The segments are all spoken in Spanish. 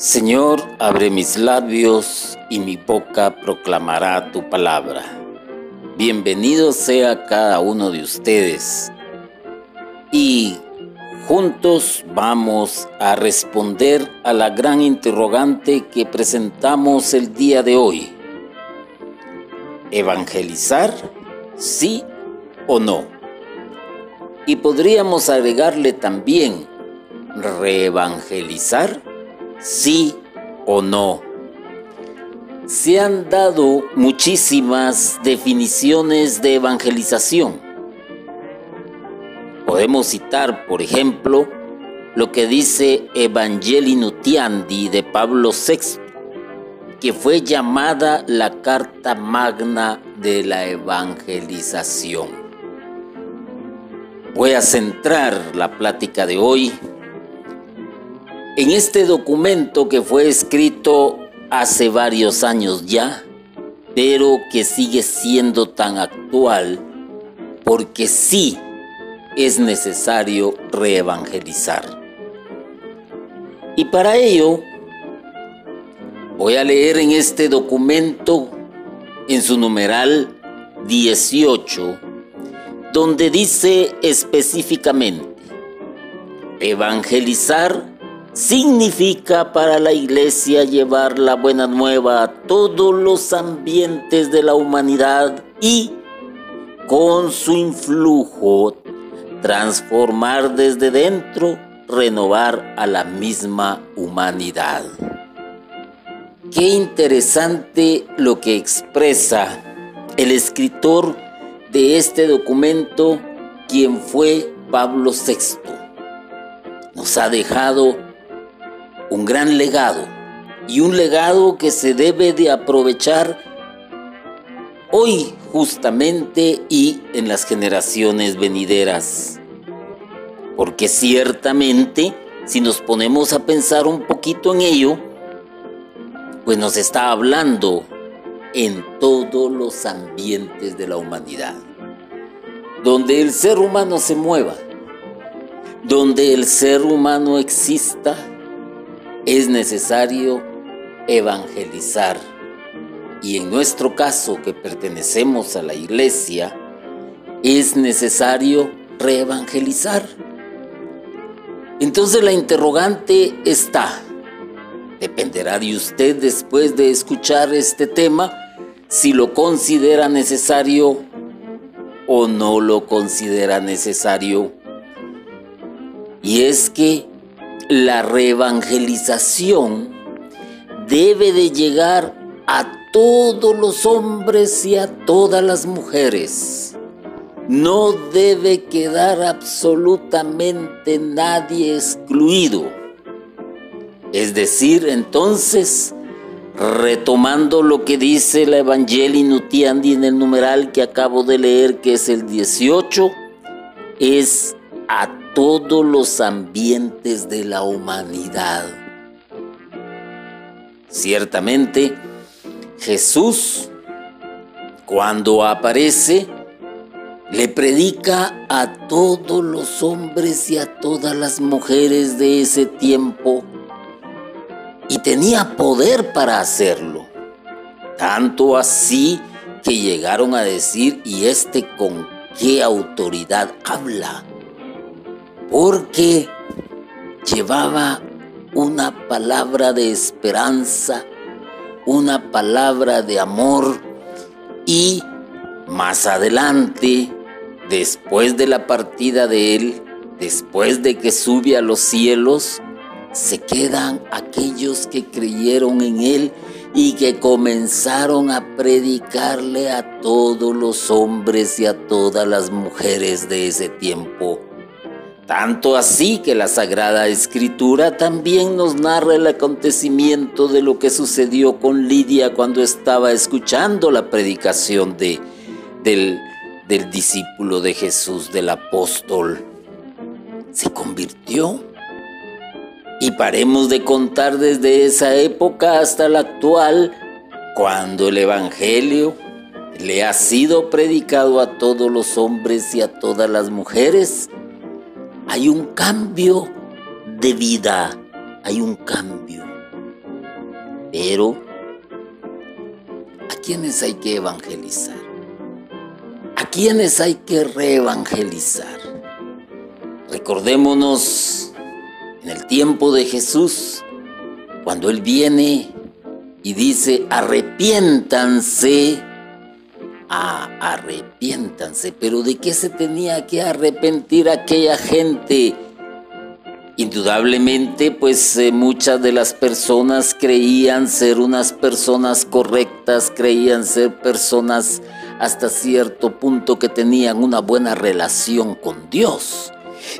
Señor, abre mis labios y mi boca proclamará tu palabra. Bienvenido sea cada uno de ustedes. Y juntos vamos a responder a la gran interrogante que presentamos el día de hoy. ¿Evangelizar? ¿Sí o no? Y podríamos agregarle también, ¿reevangelizar? Sí o no. Se han dado muchísimas definiciones de evangelización. Podemos citar, por ejemplo, lo que dice Evangelii Nutiandi de Pablo VI, que fue llamada la Carta Magna de la Evangelización. Voy a centrar la plática de hoy en este documento que fue escrito hace varios años ya, pero que sigue siendo tan actual porque sí es necesario reevangelizar. Y para ello voy a leer en este documento, en su numeral 18, donde dice específicamente, evangelizar significa para la iglesia llevar la buena nueva a todos los ambientes de la humanidad y con su influjo transformar desde dentro, renovar a la misma humanidad. Qué interesante lo que expresa el escritor de este documento, quien fue Pablo VI. Nos ha dejado un gran legado y un legado que se debe de aprovechar hoy justamente y en las generaciones venideras. Porque ciertamente, si nos ponemos a pensar un poquito en ello, pues nos está hablando en todos los ambientes de la humanidad. Donde el ser humano se mueva, donde el ser humano exista, es necesario evangelizar. Y en nuestro caso, que pertenecemos a la iglesia, es necesario reevangelizar. Entonces la interrogante está, dependerá de usted después de escuchar este tema, si lo considera necesario o no lo considera necesario. Y es que la reevangelización debe de llegar a todos los hombres y a todas las mujeres. No debe quedar absolutamente nadie excluido. Es decir, entonces, retomando lo que dice la Evangelii Nutiandi en el numeral que acabo de leer, que es el 18, es a todos los ambientes de la humanidad. Ciertamente, Jesús, cuando aparece, le predica a todos los hombres y a todas las mujeres de ese tiempo y tenía poder para hacerlo. Tanto así que llegaron a decir, ¿y este con qué autoridad habla? Porque llevaba una palabra de esperanza, una palabra de amor y más adelante, después de la partida de él, después de que sube a los cielos, se quedan aquellos que creyeron en él y que comenzaron a predicarle a todos los hombres y a todas las mujeres de ese tiempo tanto así que la Sagrada Escritura también nos narra el acontecimiento de lo que sucedió con Lidia cuando estaba escuchando la predicación de, del, del discípulo de Jesús, del apóstol. Se convirtió. Y paremos de contar desde esa época hasta la actual, cuando el Evangelio le ha sido predicado a todos los hombres y a todas las mujeres hay un cambio de vida, hay un cambio. Pero, ¿a quiénes hay que evangelizar? ¿A quiénes hay que reevangelizar? Recordémonos en el tiempo de Jesús, cuando Él viene y dice, arrepiéntanse, ah, arrepiéntanse, pero ¿de qué se tenía que arrepentir aquella gente? Indudablemente, pues eh, muchas de las personas creían ser unas personas correctas, creían ser personas hasta cierto punto que tenían una buena relación con Dios.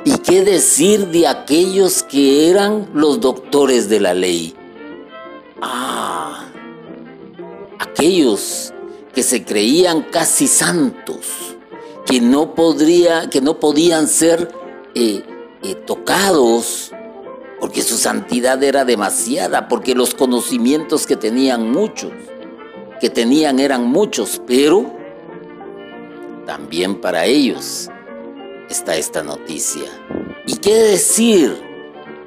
¿Y qué decir de aquellos que eran los doctores de la ley? Ah, aquellos que se creían casi santos, que no, podría, que no podían ser eh, eh, tocados porque su santidad era demasiada, porque los conocimientos que tenían muchos, que tenían eran muchos, pero también para ellos está esta noticia. ¿Y qué decir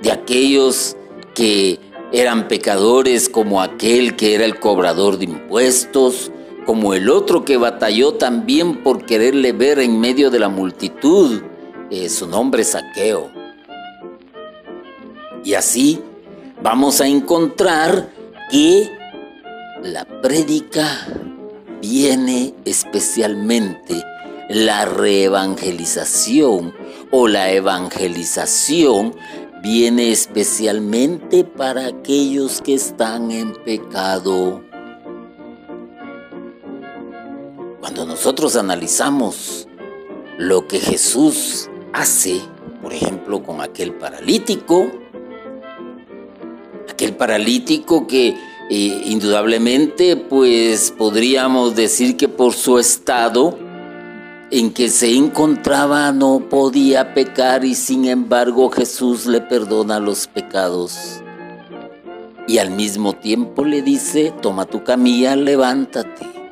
de aquellos que eran pecadores como aquel que era el cobrador de impuestos, como el otro que batalló también por quererle ver en medio de la multitud? Eh, su nombre es Saqueo. Y así vamos a encontrar que la prédica viene especialmente la reevangelización o la evangelización viene especialmente para aquellos que están en pecado. Cuando nosotros analizamos lo que Jesús hace, por ejemplo, con aquel paralítico, aquel paralítico que eh, indudablemente pues podríamos decir que por su estado en que se encontraba no podía pecar y sin embargo Jesús le perdona los pecados. Y al mismo tiempo le dice, toma tu camilla, levántate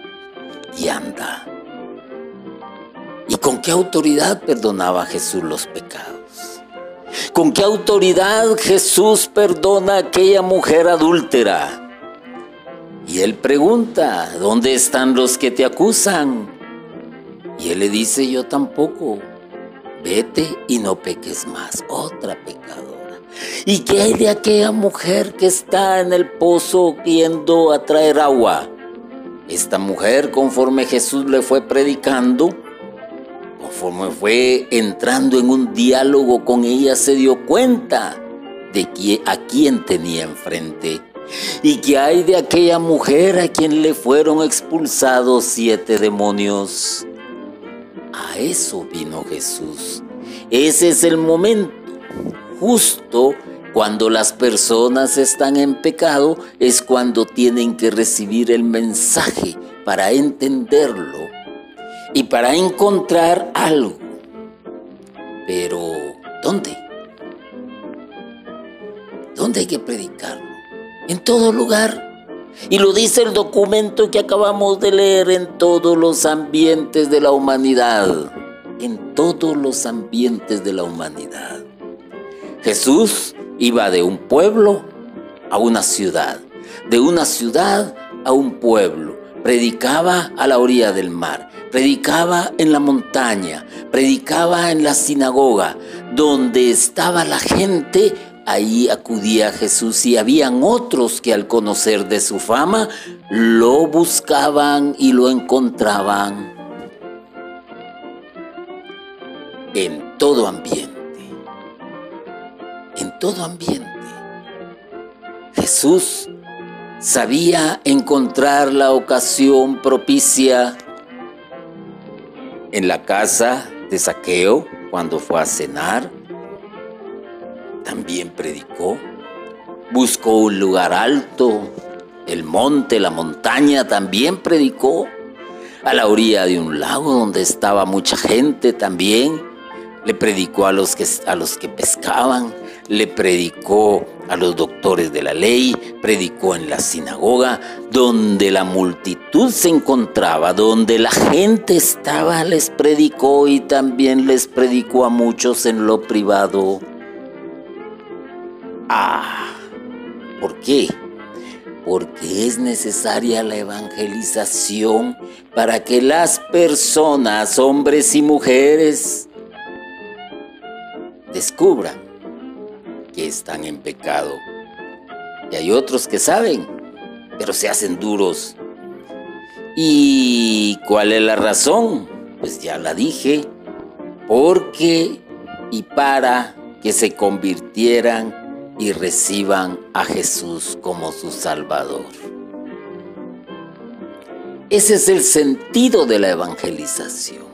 y anda. ¿Y con qué autoridad perdonaba Jesús los pecados? ¿Con qué autoridad Jesús perdona a aquella mujer adúltera? Y él pregunta, ¿dónde están los que te acusan? Y él le dice, yo tampoco. Vete y no peques más. Otra pecadora. ¿Y qué hay de aquella mujer que está en el pozo yendo a traer agua? Esta mujer, conforme Jesús le fue predicando, conforme fue entrando en un diálogo con ella, se dio cuenta de a quién tenía enfrente. ¿Y qué hay de aquella mujer a quien le fueron expulsados siete demonios? A eso vino Jesús. Ese es el momento justo cuando las personas están en pecado, es cuando tienen que recibir el mensaje para entenderlo y para encontrar algo. Pero, ¿dónde? ¿Dónde hay que predicarlo? En todo lugar. Y lo dice el documento que acabamos de leer en todos los ambientes de la humanidad. En todos los ambientes de la humanidad. Jesús iba de un pueblo a una ciudad, de una ciudad a un pueblo. Predicaba a la orilla del mar, predicaba en la montaña, predicaba en la sinagoga, donde estaba la gente Ahí acudía Jesús y habían otros que al conocer de su fama lo buscaban y lo encontraban en todo ambiente. Todo ambiente. Jesús sabía encontrar la ocasión propicia en la casa de Saqueo cuando fue a cenar también predicó. Buscó un lugar alto, el monte, la montaña, también predicó. A la orilla de un lago donde estaba mucha gente también. Le predicó a los que, a los que pescaban, le predicó a los doctores de la ley, predicó en la sinagoga, donde la multitud se encontraba, donde la gente estaba, les predicó y también les predicó a muchos en lo privado. Ah, ¿por qué? porque es necesaria la evangelización para que las personas, hombres y mujeres, descubran que están en pecado. Y hay otros que saben, pero se hacen duros. ¿Y cuál es la razón? Pues ya la dije, porque y para que se convirtieran y reciban a Jesús como su Salvador. Ese es el sentido de la evangelización.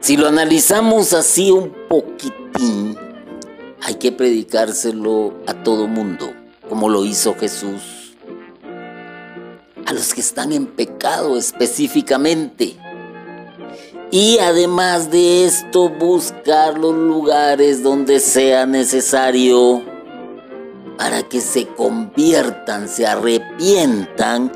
Si lo analizamos así un poquitín, hay que predicárselo a todo mundo, como lo hizo Jesús. A los que están en pecado específicamente. Y además de esto, buscar los lugares donde sea necesario para que se conviertan, se arrepientan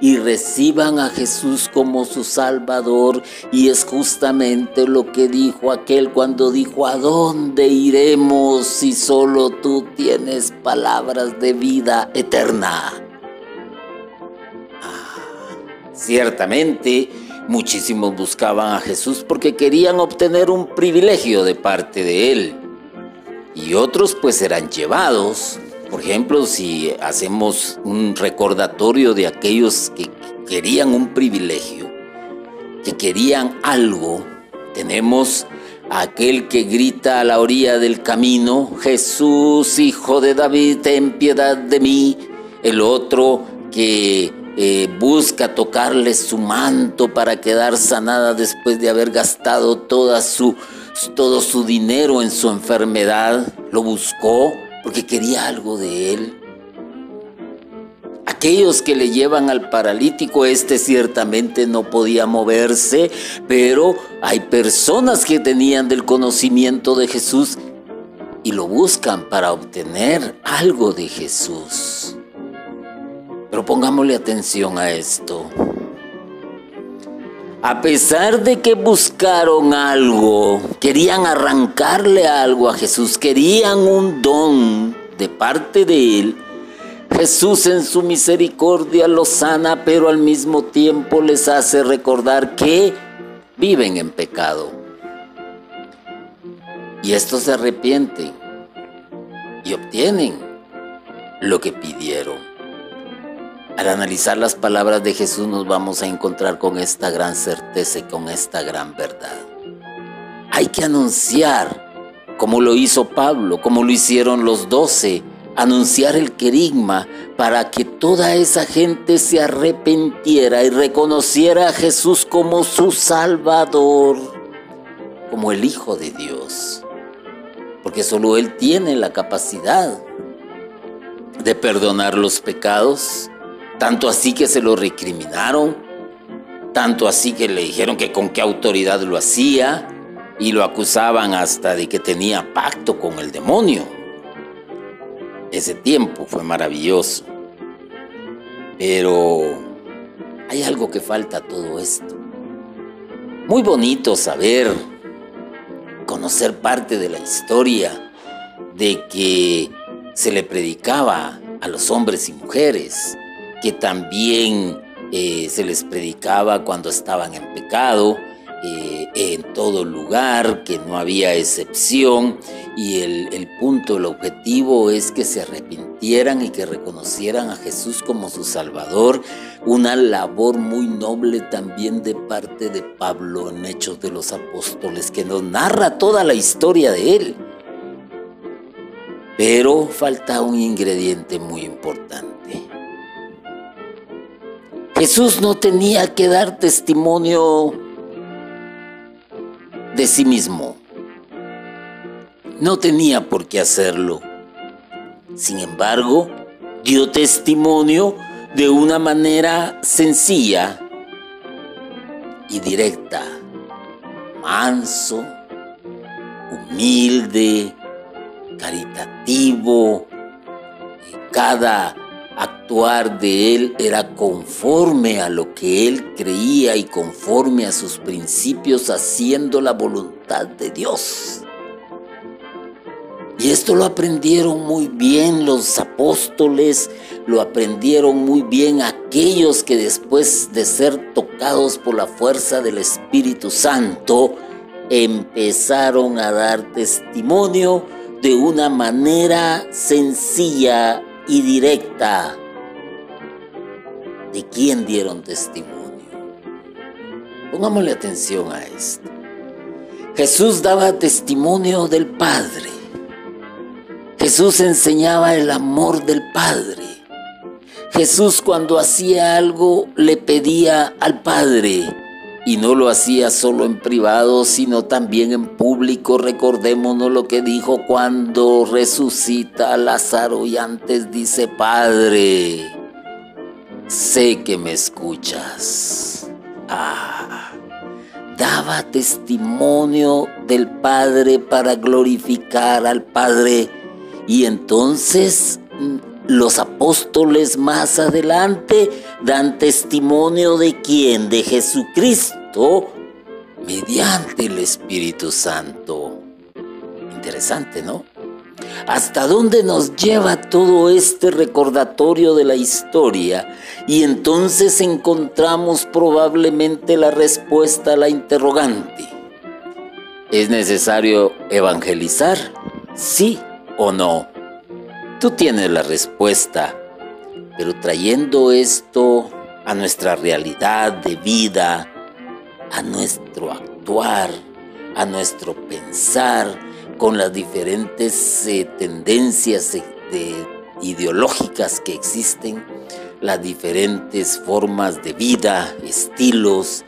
y reciban a Jesús como su Salvador. Y es justamente lo que dijo aquel cuando dijo, ¿a dónde iremos si solo tú tienes palabras de vida eterna? Ah, ciertamente, muchísimos buscaban a Jesús porque querían obtener un privilegio de parte de Él. Y otros pues eran llevados por ejemplo, si hacemos un recordatorio de aquellos que querían un privilegio, que querían algo, tenemos a aquel que grita a la orilla del camino, Jesús, hijo de David, ten piedad de mí. El otro que eh, busca tocarle su manto para quedar sanada después de haber gastado toda su, todo su dinero en su enfermedad, lo buscó porque quería algo de él. Aquellos que le llevan al paralítico, este ciertamente no podía moverse, pero hay personas que tenían del conocimiento de Jesús y lo buscan para obtener algo de Jesús. Pero pongámosle atención a esto. A pesar de que buscaron algo, querían arrancarle algo a Jesús, querían un don de parte de Él, Jesús en su misericordia los sana, pero al mismo tiempo les hace recordar que viven en pecado. Y estos se arrepienten y obtienen lo que pidieron. Al analizar las palabras de Jesús nos vamos a encontrar con esta gran certeza y con esta gran verdad. Hay que anunciar, como lo hizo Pablo, como lo hicieron los doce, anunciar el querigma para que toda esa gente se arrepentiera y reconociera a Jesús como su Salvador, como el Hijo de Dios. Porque solo Él tiene la capacidad de perdonar los pecados tanto así que se lo recriminaron, tanto así que le dijeron que con qué autoridad lo hacía y lo acusaban hasta de que tenía pacto con el demonio. Ese tiempo fue maravilloso. Pero hay algo que falta a todo esto. Muy bonito saber, conocer parte de la historia de que se le predicaba a los hombres y mujeres que también eh, se les predicaba cuando estaban en pecado, eh, en todo lugar, que no había excepción, y el, el, punto, el objetivo es que se arrepintieran y que reconocieran a Jesús como su Salvador, una labor muy noble también de parte de Pablo en Hechos de los Apóstoles, que nos narra toda la historia de él. Pero falta un ingrediente muy importante. Jesús no tenía que dar testimonio de sí mismo. No tenía por qué hacerlo. Sin embargo, dio testimonio de una manera sencilla y directa, manso, humilde, caritativo. Cada actuar de él era conforme a lo que él creía y conforme a sus principios haciendo la voluntad de Dios. Y esto lo aprendieron muy bien los apóstoles, lo aprendieron muy bien aquellos que después de ser tocados por la fuerza del Espíritu Santo, empezaron a dar testimonio de una manera sencilla y directa. ¿De quién dieron testimonio? Pongámosle atención a esto. Jesús daba testimonio del Padre. Jesús enseñaba el amor del Padre. Jesús cuando hacía algo le pedía al Padre y no lo hacía solo en privado, sino también en público. Recordémonos lo que dijo cuando resucita a Lázaro y antes dice, Padre, sé que me escuchas. Ah, daba testimonio del Padre para glorificar al Padre y entonces los apóstoles más adelante dan testimonio de quién, de Jesucristo, mediante el Espíritu Santo. Interesante, ¿no? ¿Hasta dónde nos lleva todo este recordatorio de la historia? Y entonces encontramos probablemente la respuesta a la interrogante. ¿Es necesario evangelizar? Sí o no? Tú tienes la respuesta, pero trayendo esto a nuestra realidad de vida, a nuestro actuar, a nuestro pensar, con las diferentes eh, tendencias ideológicas que existen, las diferentes formas de vida, estilos,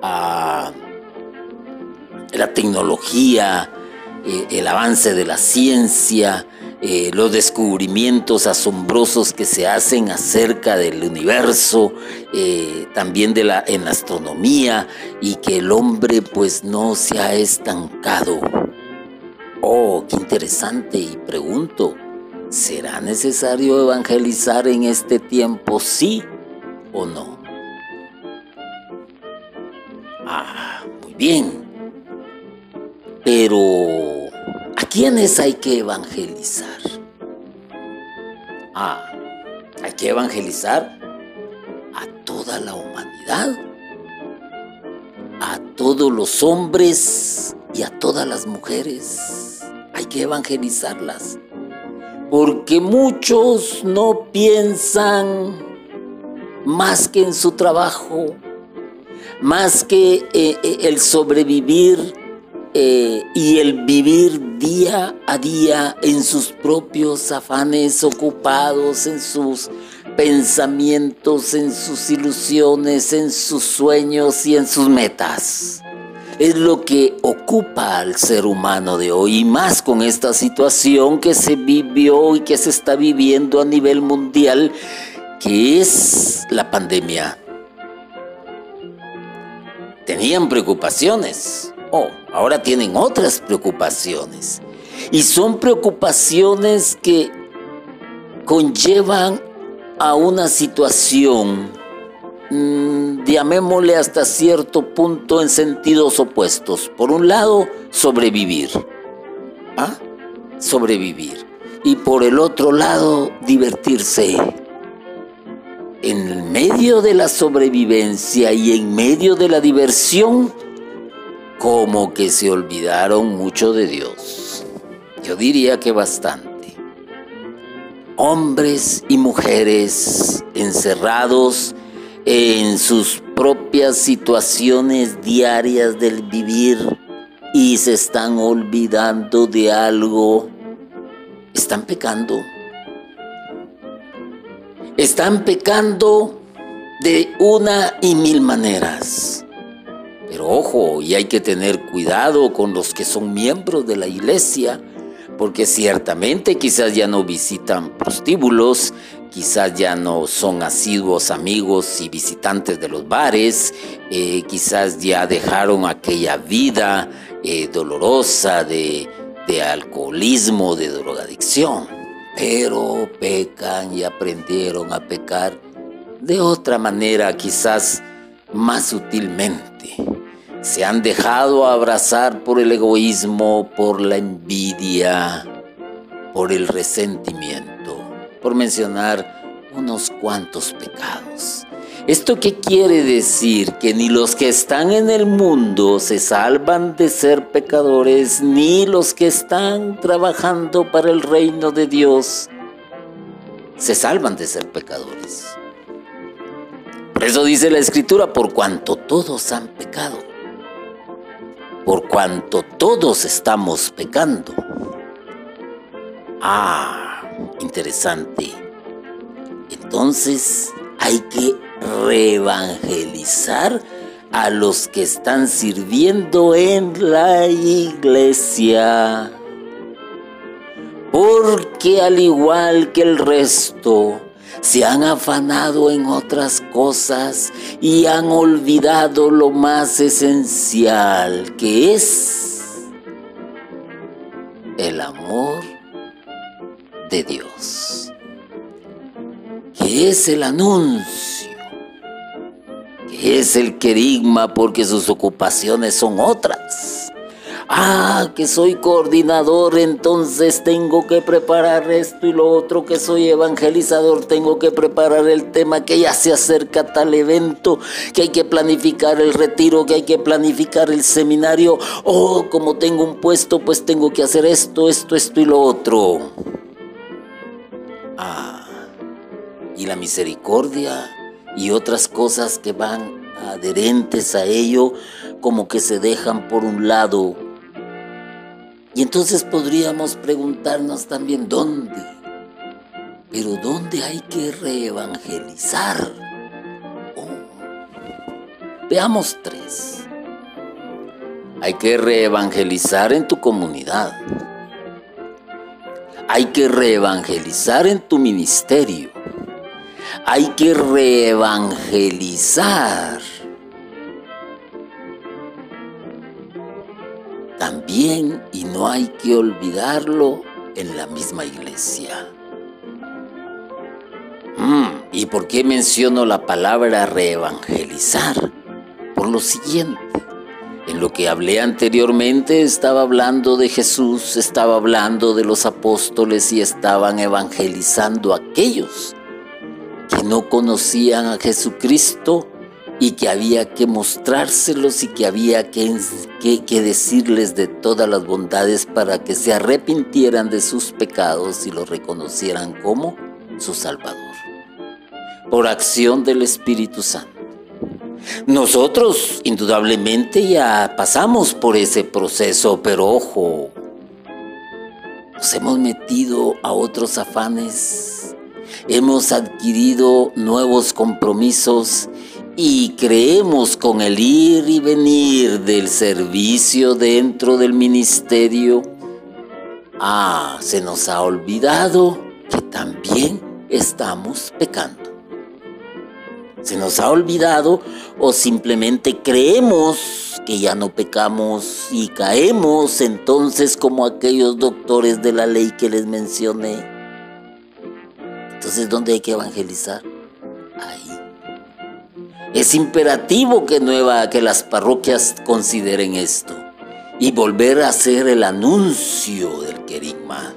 la tecnología, eh, el avance de la ciencia, eh, los descubrimientos asombrosos que se hacen acerca del universo, eh, también de la, en astronomía, y que el hombre pues no se ha estancado. Oh, qué interesante, y pregunto, ¿será necesario evangelizar en este tiempo, sí o no? Ah, muy bien. Pero, ¿a quiénes hay que evangelizar? Ah, hay que evangelizar a toda la humanidad, a todos los hombres y a todas las mujeres. Hay que evangelizarlas. Porque muchos no piensan más que en su trabajo, más que eh, eh, el sobrevivir eh, y el vivir día a día en sus propios afanes, ocupados en sus pensamientos, en sus ilusiones, en sus sueños y en sus metas. Es lo que ocupa al ser humano de hoy y más con esta situación que se vivió y que se está viviendo a nivel mundial, que es la pandemia. Tenían preocupaciones, Oh, ahora tienen otras preocupaciones. Y son preocupaciones que conllevan a una situación, mmm, llamémosle hasta cierto punto en sentidos opuestos. Por un lado, sobrevivir. ¿Ah? Sobrevivir. Y por el otro lado, divertirse. En medio de la sobrevivencia y en medio de la diversión, como que se olvidaron mucho de Dios. Yo diría que bastante. Hombres y mujeres encerrados en sus propias situaciones diarias del vivir y se están olvidando de algo. Están pecando. Están pecando de una y mil maneras. Pero ojo, y hay que tener cuidado con los que son miembros de la iglesia, porque ciertamente quizás ya no visitan prostíbulos, quizás ya no son asiduos amigos y visitantes de los bares, eh, quizás ya dejaron aquella vida eh, dolorosa de, de alcoholismo, de drogadicción, pero pecan y aprendieron a pecar de otra manera, quizás más sutilmente se han dejado abrazar por el egoísmo, por la envidia, por el resentimiento, por mencionar unos cuantos pecados. ¿Esto qué quiere decir? Que ni los que están en el mundo se salvan de ser pecadores, ni los que están trabajando para el reino de Dios se salvan de ser pecadores. Por eso dice la escritura, por cuanto todos han pecado, por cuanto todos estamos pecando. Ah, interesante. Entonces hay que reevangelizar a los que están sirviendo en la iglesia. Porque al igual que el resto, se han afanado en otras cosas y han olvidado lo más esencial, que es el amor de Dios que es el anuncio, que es el querigma porque sus ocupaciones son otras. Ah, que soy coordinador, entonces tengo que preparar esto y lo otro, que soy evangelizador, tengo que preparar el tema, que ya se acerca tal evento, que hay que planificar el retiro, que hay que planificar el seminario. Oh, como tengo un puesto, pues tengo que hacer esto, esto, esto y lo otro. Ah y la misericordia y otras cosas que van adherentes a ello, como que se dejan por un lado. Y entonces podríamos preguntarnos también dónde, pero dónde hay que reevangelizar. Oh. Veamos tres. Hay que reevangelizar en tu comunidad. Hay que reevangelizar en tu ministerio hay que reevangelizar. Y no hay que olvidarlo, en la misma iglesia. Mm, ¿Y por qué menciono la palabra reevangelizar? Por lo siguiente. En lo que hablé anteriormente estaba hablando de Jesús, estaba hablando de los apóstoles y estaban evangelizando aquellos que no conocían a Jesucristo y que había que mostrárselos y que había que, que, decirles de todas las bondades para que se arrepintieran de sus pecados y lo reconocieran como su Salvador. Por acción del Espíritu Santo. Nosotros indudablemente ya pasamos por ese proceso, pero ojo, nos hemos metido a otros afanes hemos adquirido nuevos compromisos y creemos con el ir y venir del servicio dentro del ministerio, ah, se nos ha olvidado que también estamos pecando. Se nos ha olvidado o simplemente creemos que ya no pecamos y caemos entonces como aquellos doctores de la ley que les mencioné entonces, ¿dónde hay que evangelizar? Es imperativo que, nueva, que las parroquias consideren esto y volver a hacer el anuncio del querigma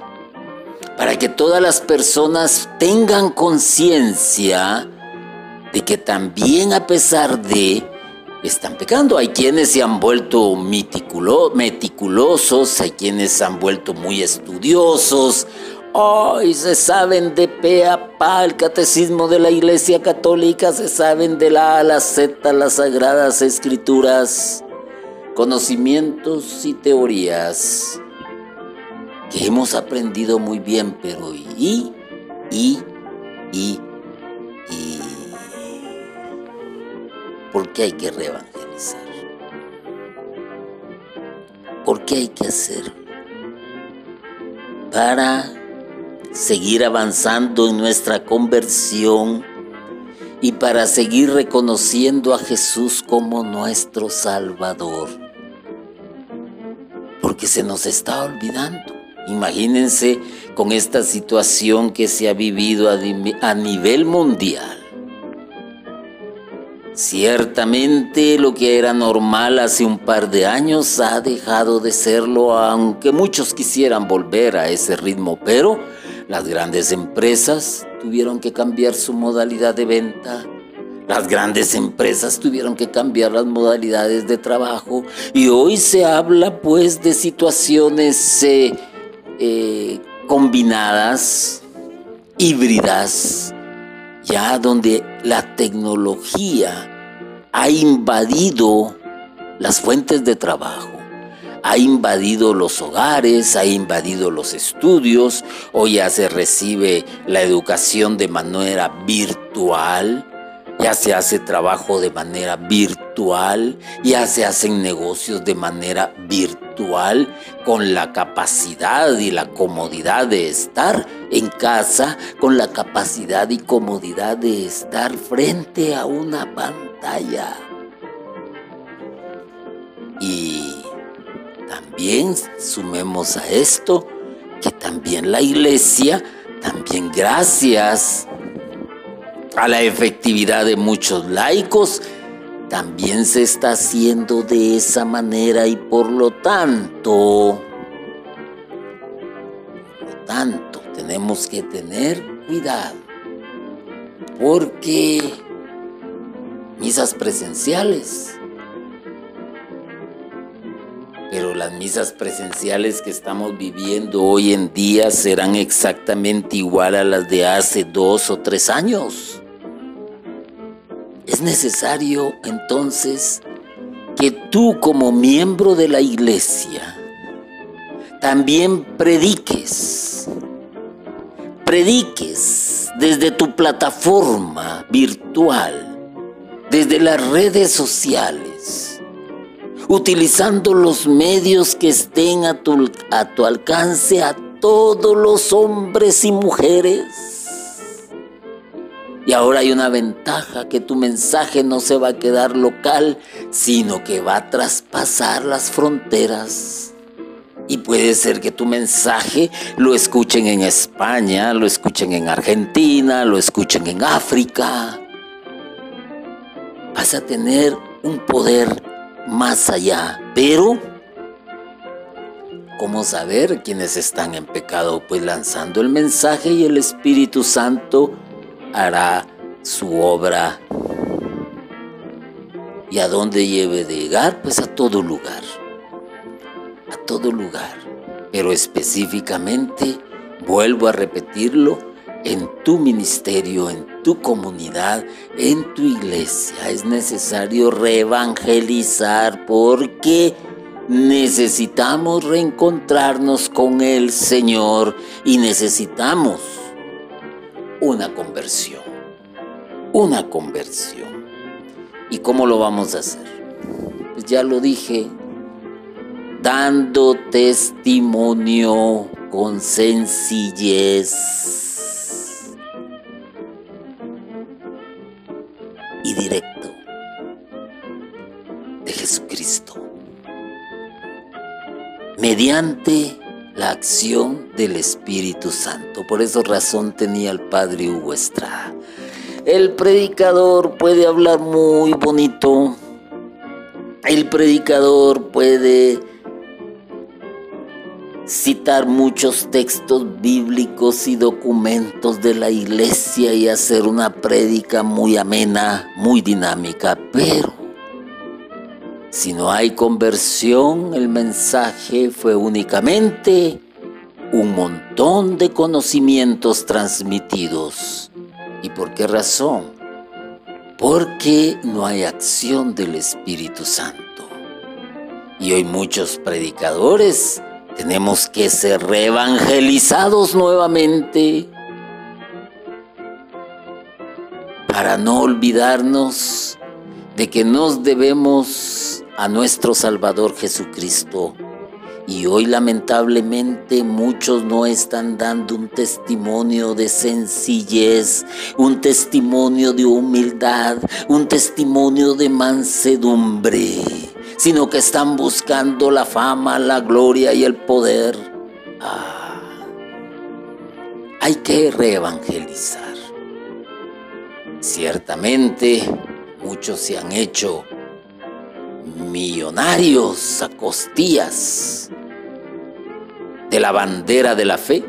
para que todas las personas tengan conciencia de que también a pesar de están pecando. Hay quienes se han vuelto meticulosos, hay quienes se han vuelto muy estudiosos, Hoy se saben de pe a pa el catecismo de la Iglesia Católica, se saben de la A la Z las sagradas escrituras, conocimientos y teorías que hemos aprendido muy bien, pero y, y, y, y, ¿por qué hay que reevangelizar? ¿Por qué hay que hacerlo? Para seguir avanzando en nuestra conversión y para seguir reconociendo a Jesús como nuestro Salvador. Porque se nos está olvidando. Imagínense con esta situación que se ha vivido a, nivel mundial. Ciertamente lo que era normal hace un par de años ha dejado de serlo, aunque muchos quisieran volver a ese ritmo, pero las grandes empresas tuvieron que cambiar su modalidad de venta, las grandes empresas tuvieron que cambiar las modalidades de trabajo. Y hoy se habla pues de situaciones eh, eh, combinadas, híbridas, ya donde la tecnología ha invadido las fuentes de trabajo, ha invadido los hogares, ha invadido los estudios, hoy ya se recibe la educación de manera virtual, ya se hace trabajo de manera virtual, ya se hacen negocios de manera virtual con la capacidad y la comodidad de estar en casa, con la capacidad y comodidad de estar frente a una pantalla. Y también sumemos a esto que también la iglesia, también gracias a la efectividad de muchos laicos, también se está haciendo de esa manera y por lo tanto, por lo tanto, tenemos que tener cuidado porque misas presenciales, pero las misas presenciales que estamos viviendo hoy en día serán exactamente igual a las de hace dos o tres años. Es necesario entonces que tú como miembro de la iglesia también prediques, prediques desde tu plataforma virtual, desde las redes sociales, utilizando los medios que estén a tu, a tu alcance a todos los hombres y mujeres y ahora hay una ventaja, que tu mensaje no se va a quedar local, sino que va a traspasar las fronteras. Y puede ser que tu mensaje lo escuchen en España, lo escuchen en Argentina, lo escuchen en África. Vas a tener un poder más allá. Pero, ¿cómo saber quiénes están en pecado? Pues lanzando el mensaje y el Espíritu Santo hará su obra. ¿Y a dónde lleve de llegar? Pues a todo lugar. A todo lugar. Pero específicamente, vuelvo a repetirlo, en tu ministerio, en tu comunidad, en tu iglesia. Es necesario reevangelizar porque necesitamos reencontrarnos con el Señor y necesitamos una conversión. Una conversión. ¿Y cómo lo vamos a hacer? Pues ya lo dije, dando testimonio con sencillez directo de Jesucristo. Mediante la acción del Espíritu Santo. Por esa razón tenía el Padre Hugo Estrada. El predicador puede hablar muy bonito. El predicador puede citar muchos textos bíblicos y documentos de la iglesia y hacer una prédica muy amena, muy dinámica, pero si no hay conversión, el mensaje fue únicamente un montón de conocimientos transmitidos. ¿Y por qué razón? Porque no hay acción del Espíritu Santo. Y hoy muchos predicadores tenemos que ser reevangelizados nuevamente para no olvidarnos de que nos debemos a nuestro Salvador Jesucristo. Y hoy lamentablemente muchos no están dando un testimonio de sencillez, un testimonio de humildad, un testimonio de mansedumbre, sino que están buscando la fama, la gloria y el poder. Ah, hay que reevangelizar. Ciertamente, muchos se han hecho millonarios a costillas de la bandera de la fe.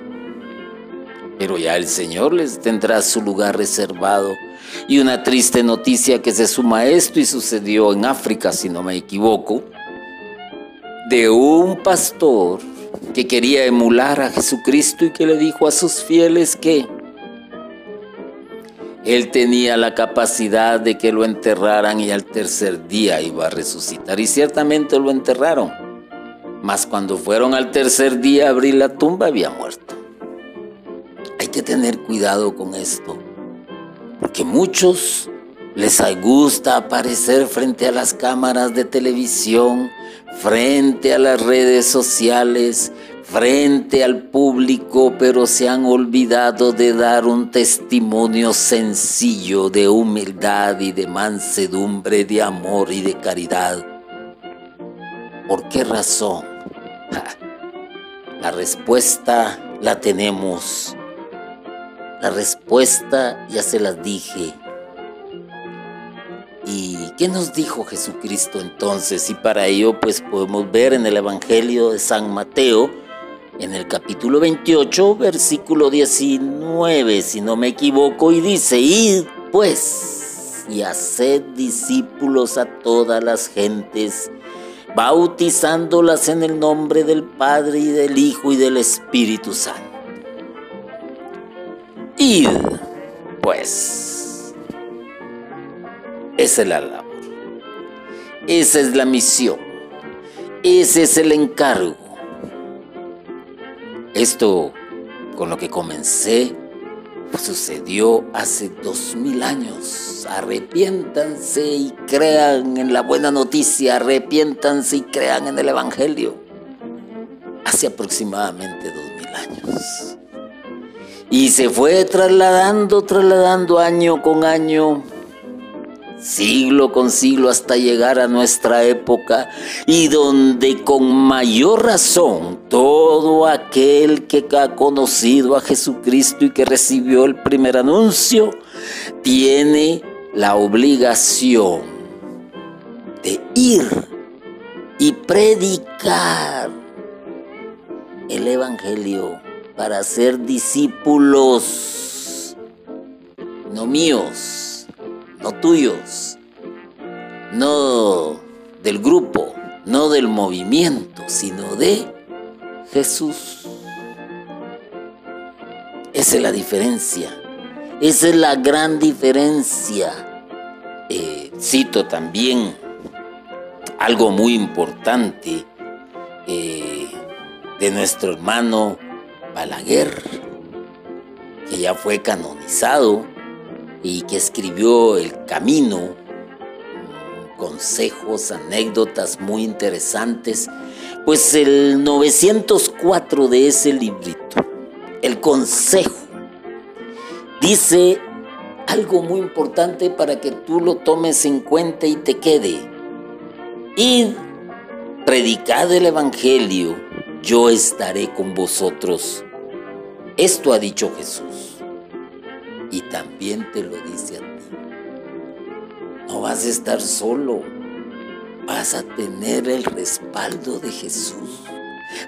Pero ya el Señor les tendrá su lugar reservado. Y una triste noticia que se suma esto y sucedió en África, si no me equivoco, de un pastor que quería emular a Jesucristo y que le dijo a sus fieles que él tenía la capacidad de que lo enterraran y al tercer día iba a resucitar. Y ciertamente lo enterraron. Mas cuando fueron al tercer día a abrir la tumba había muerto. Hay que tener cuidado con esto. Porque muchos les gusta aparecer frente a las cámaras de televisión, frente a las redes sociales, frente al público, pero se han olvidado de dar un testimonio sencillo de humildad y de mansedumbre, de amor y de caridad. ¿Por qué razón? La respuesta la tenemos. La respuesta ya se las dije. ¿Y qué nos dijo Jesucristo entonces? Y para ello pues podemos ver en el Evangelio de San Mateo, en el capítulo 28, versículo 19, si no me equivoco, y dice, id pues y haced discípulos a todas las gentes, bautizándolas en el nombre del Padre y del Hijo y del Espíritu Santo. Id pues. Esa es la labor. Esa es la misión. Ese es el encargo esto con lo que comencé sucedió hace dos mil años. Arrepiéntanse y crean en la buena noticia, arrepiéntanse y crean en el Evangelio. Hace aproximadamente dos mil años. Y se fue trasladando, trasladando año con año siglo con siglo hasta llegar a nuestra época y donde con mayor razón todo aquel que ha conocido a Jesucristo y que recibió el primer anuncio tiene la obligación de ir y predicar el Evangelio para ser discípulos, no míos, no tuyos, no del grupo, no del movimiento, sino de Jesús. Esa es la diferencia, esa es la gran diferencia. Eh, cito también algo muy importante eh, de nuestro hermano Balaguer, que ya fue canonizado y que escribió El Camino, consejos, anécdotas muy interesantes, pues el 904 de ese librito, el consejo, dice algo muy importante para que tú lo tomes en cuenta y te quede. Id, predicad el Evangelio, yo estaré con vosotros. Esto ha dicho Jesús y también te lo dice a ti. No vas a estar solo, vas a tener el respaldo de Jesús.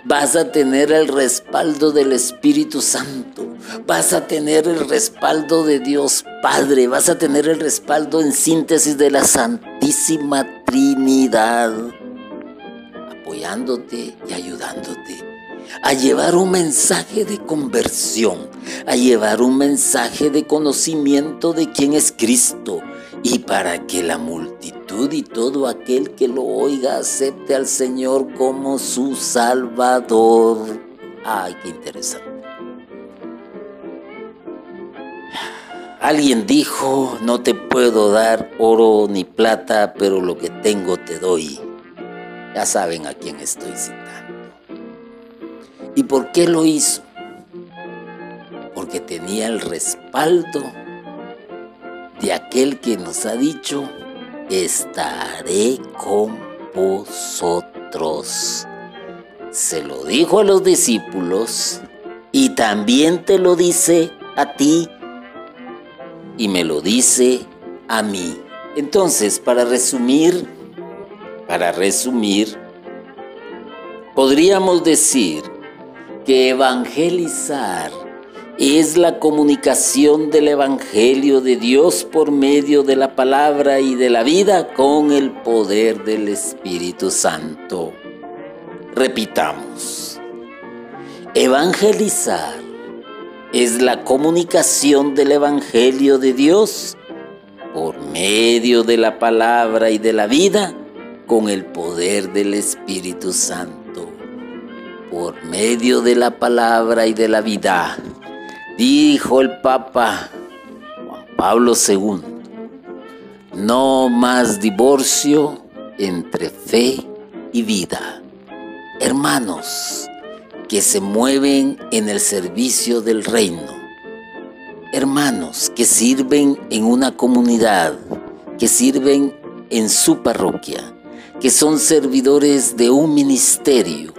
Vas a tener el respaldo del Espíritu Santo. Vas a tener el respaldo de Dios Padre. Vas a tener el respaldo en síntesis de la Santísima Trinidad. Apoyándote y ayudándote a llevar un mensaje de conversión, a llevar un mensaje de conocimiento de quién es Cristo y para que la multitud y todo aquel que lo oiga acepte al Señor como su Salvador. Ay, qué interesante. Alguien dijo, no te puedo dar oro ni plata, pero lo que tengo te doy. Ya saben a quién estoy citando. ¿Y por qué lo hizo? Porque tenía el respaldo de aquel que nos ha dicho, estaré con vosotros. Se lo dijo a los discípulos y también te lo dice a ti y me lo dice a mí. Entonces, para resumir, para resumir, podríamos decir que evangelizar es la comunicación del Evangelio de Dios por medio de la palabra y de la vida con el poder del Espíritu Santo. Repitamos, evangelizar es la comunicación del Evangelio de Dios por medio de la palabra y de la vida con el poder del Espíritu Santo. Por medio de la palabra y de la vida Dijo el Papa Juan Pablo II, no más divorcio entre fe y vida. Hermanos que se mueven en el servicio del reino. Hermanos que sirven en una comunidad, que sirven en su parroquia, que son servidores de un ministerio.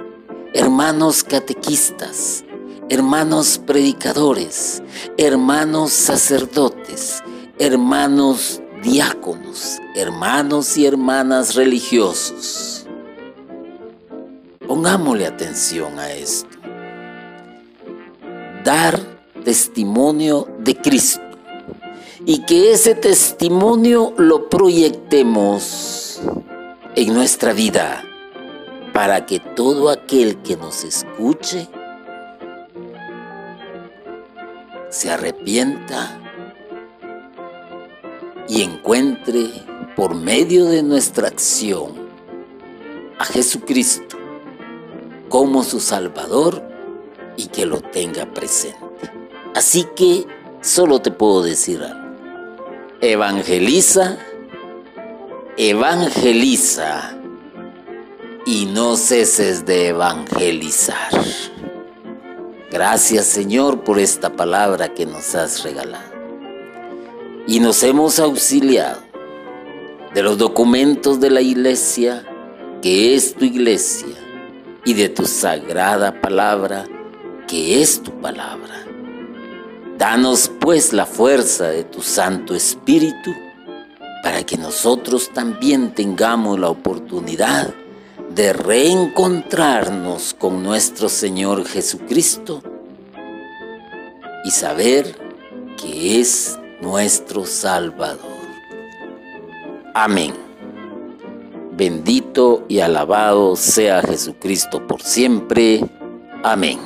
Hermanos catequistas, hermanos predicadores, hermanos sacerdotes, hermanos diáconos, hermanos y hermanas religiosos. Pongámosle atención a esto. Dar testimonio de Cristo y que ese testimonio lo proyectemos en nuestra vida para que todo aquel que nos escuche se arrepienta y encuentre por medio de nuestra acción a Jesucristo como su Salvador y que lo tenga presente. Así que solo te puedo decir algo. Evangeliza, evangeliza y no ceses de evangelizar. Gracias Señor por esta palabra que nos has regalado. Y nos hemos auxiliado de los documentos de la iglesia, que es tu iglesia, y de tu sagrada palabra, que es tu palabra. Danos pues la fuerza de tu Santo Espíritu para que nosotros también tengamos la oportunidad de reencontrarnos con nuestro Señor Jesucristo y saber que es nuestro Salvador. Amén. Bendito y alabado sea Jesucristo por siempre. Amén.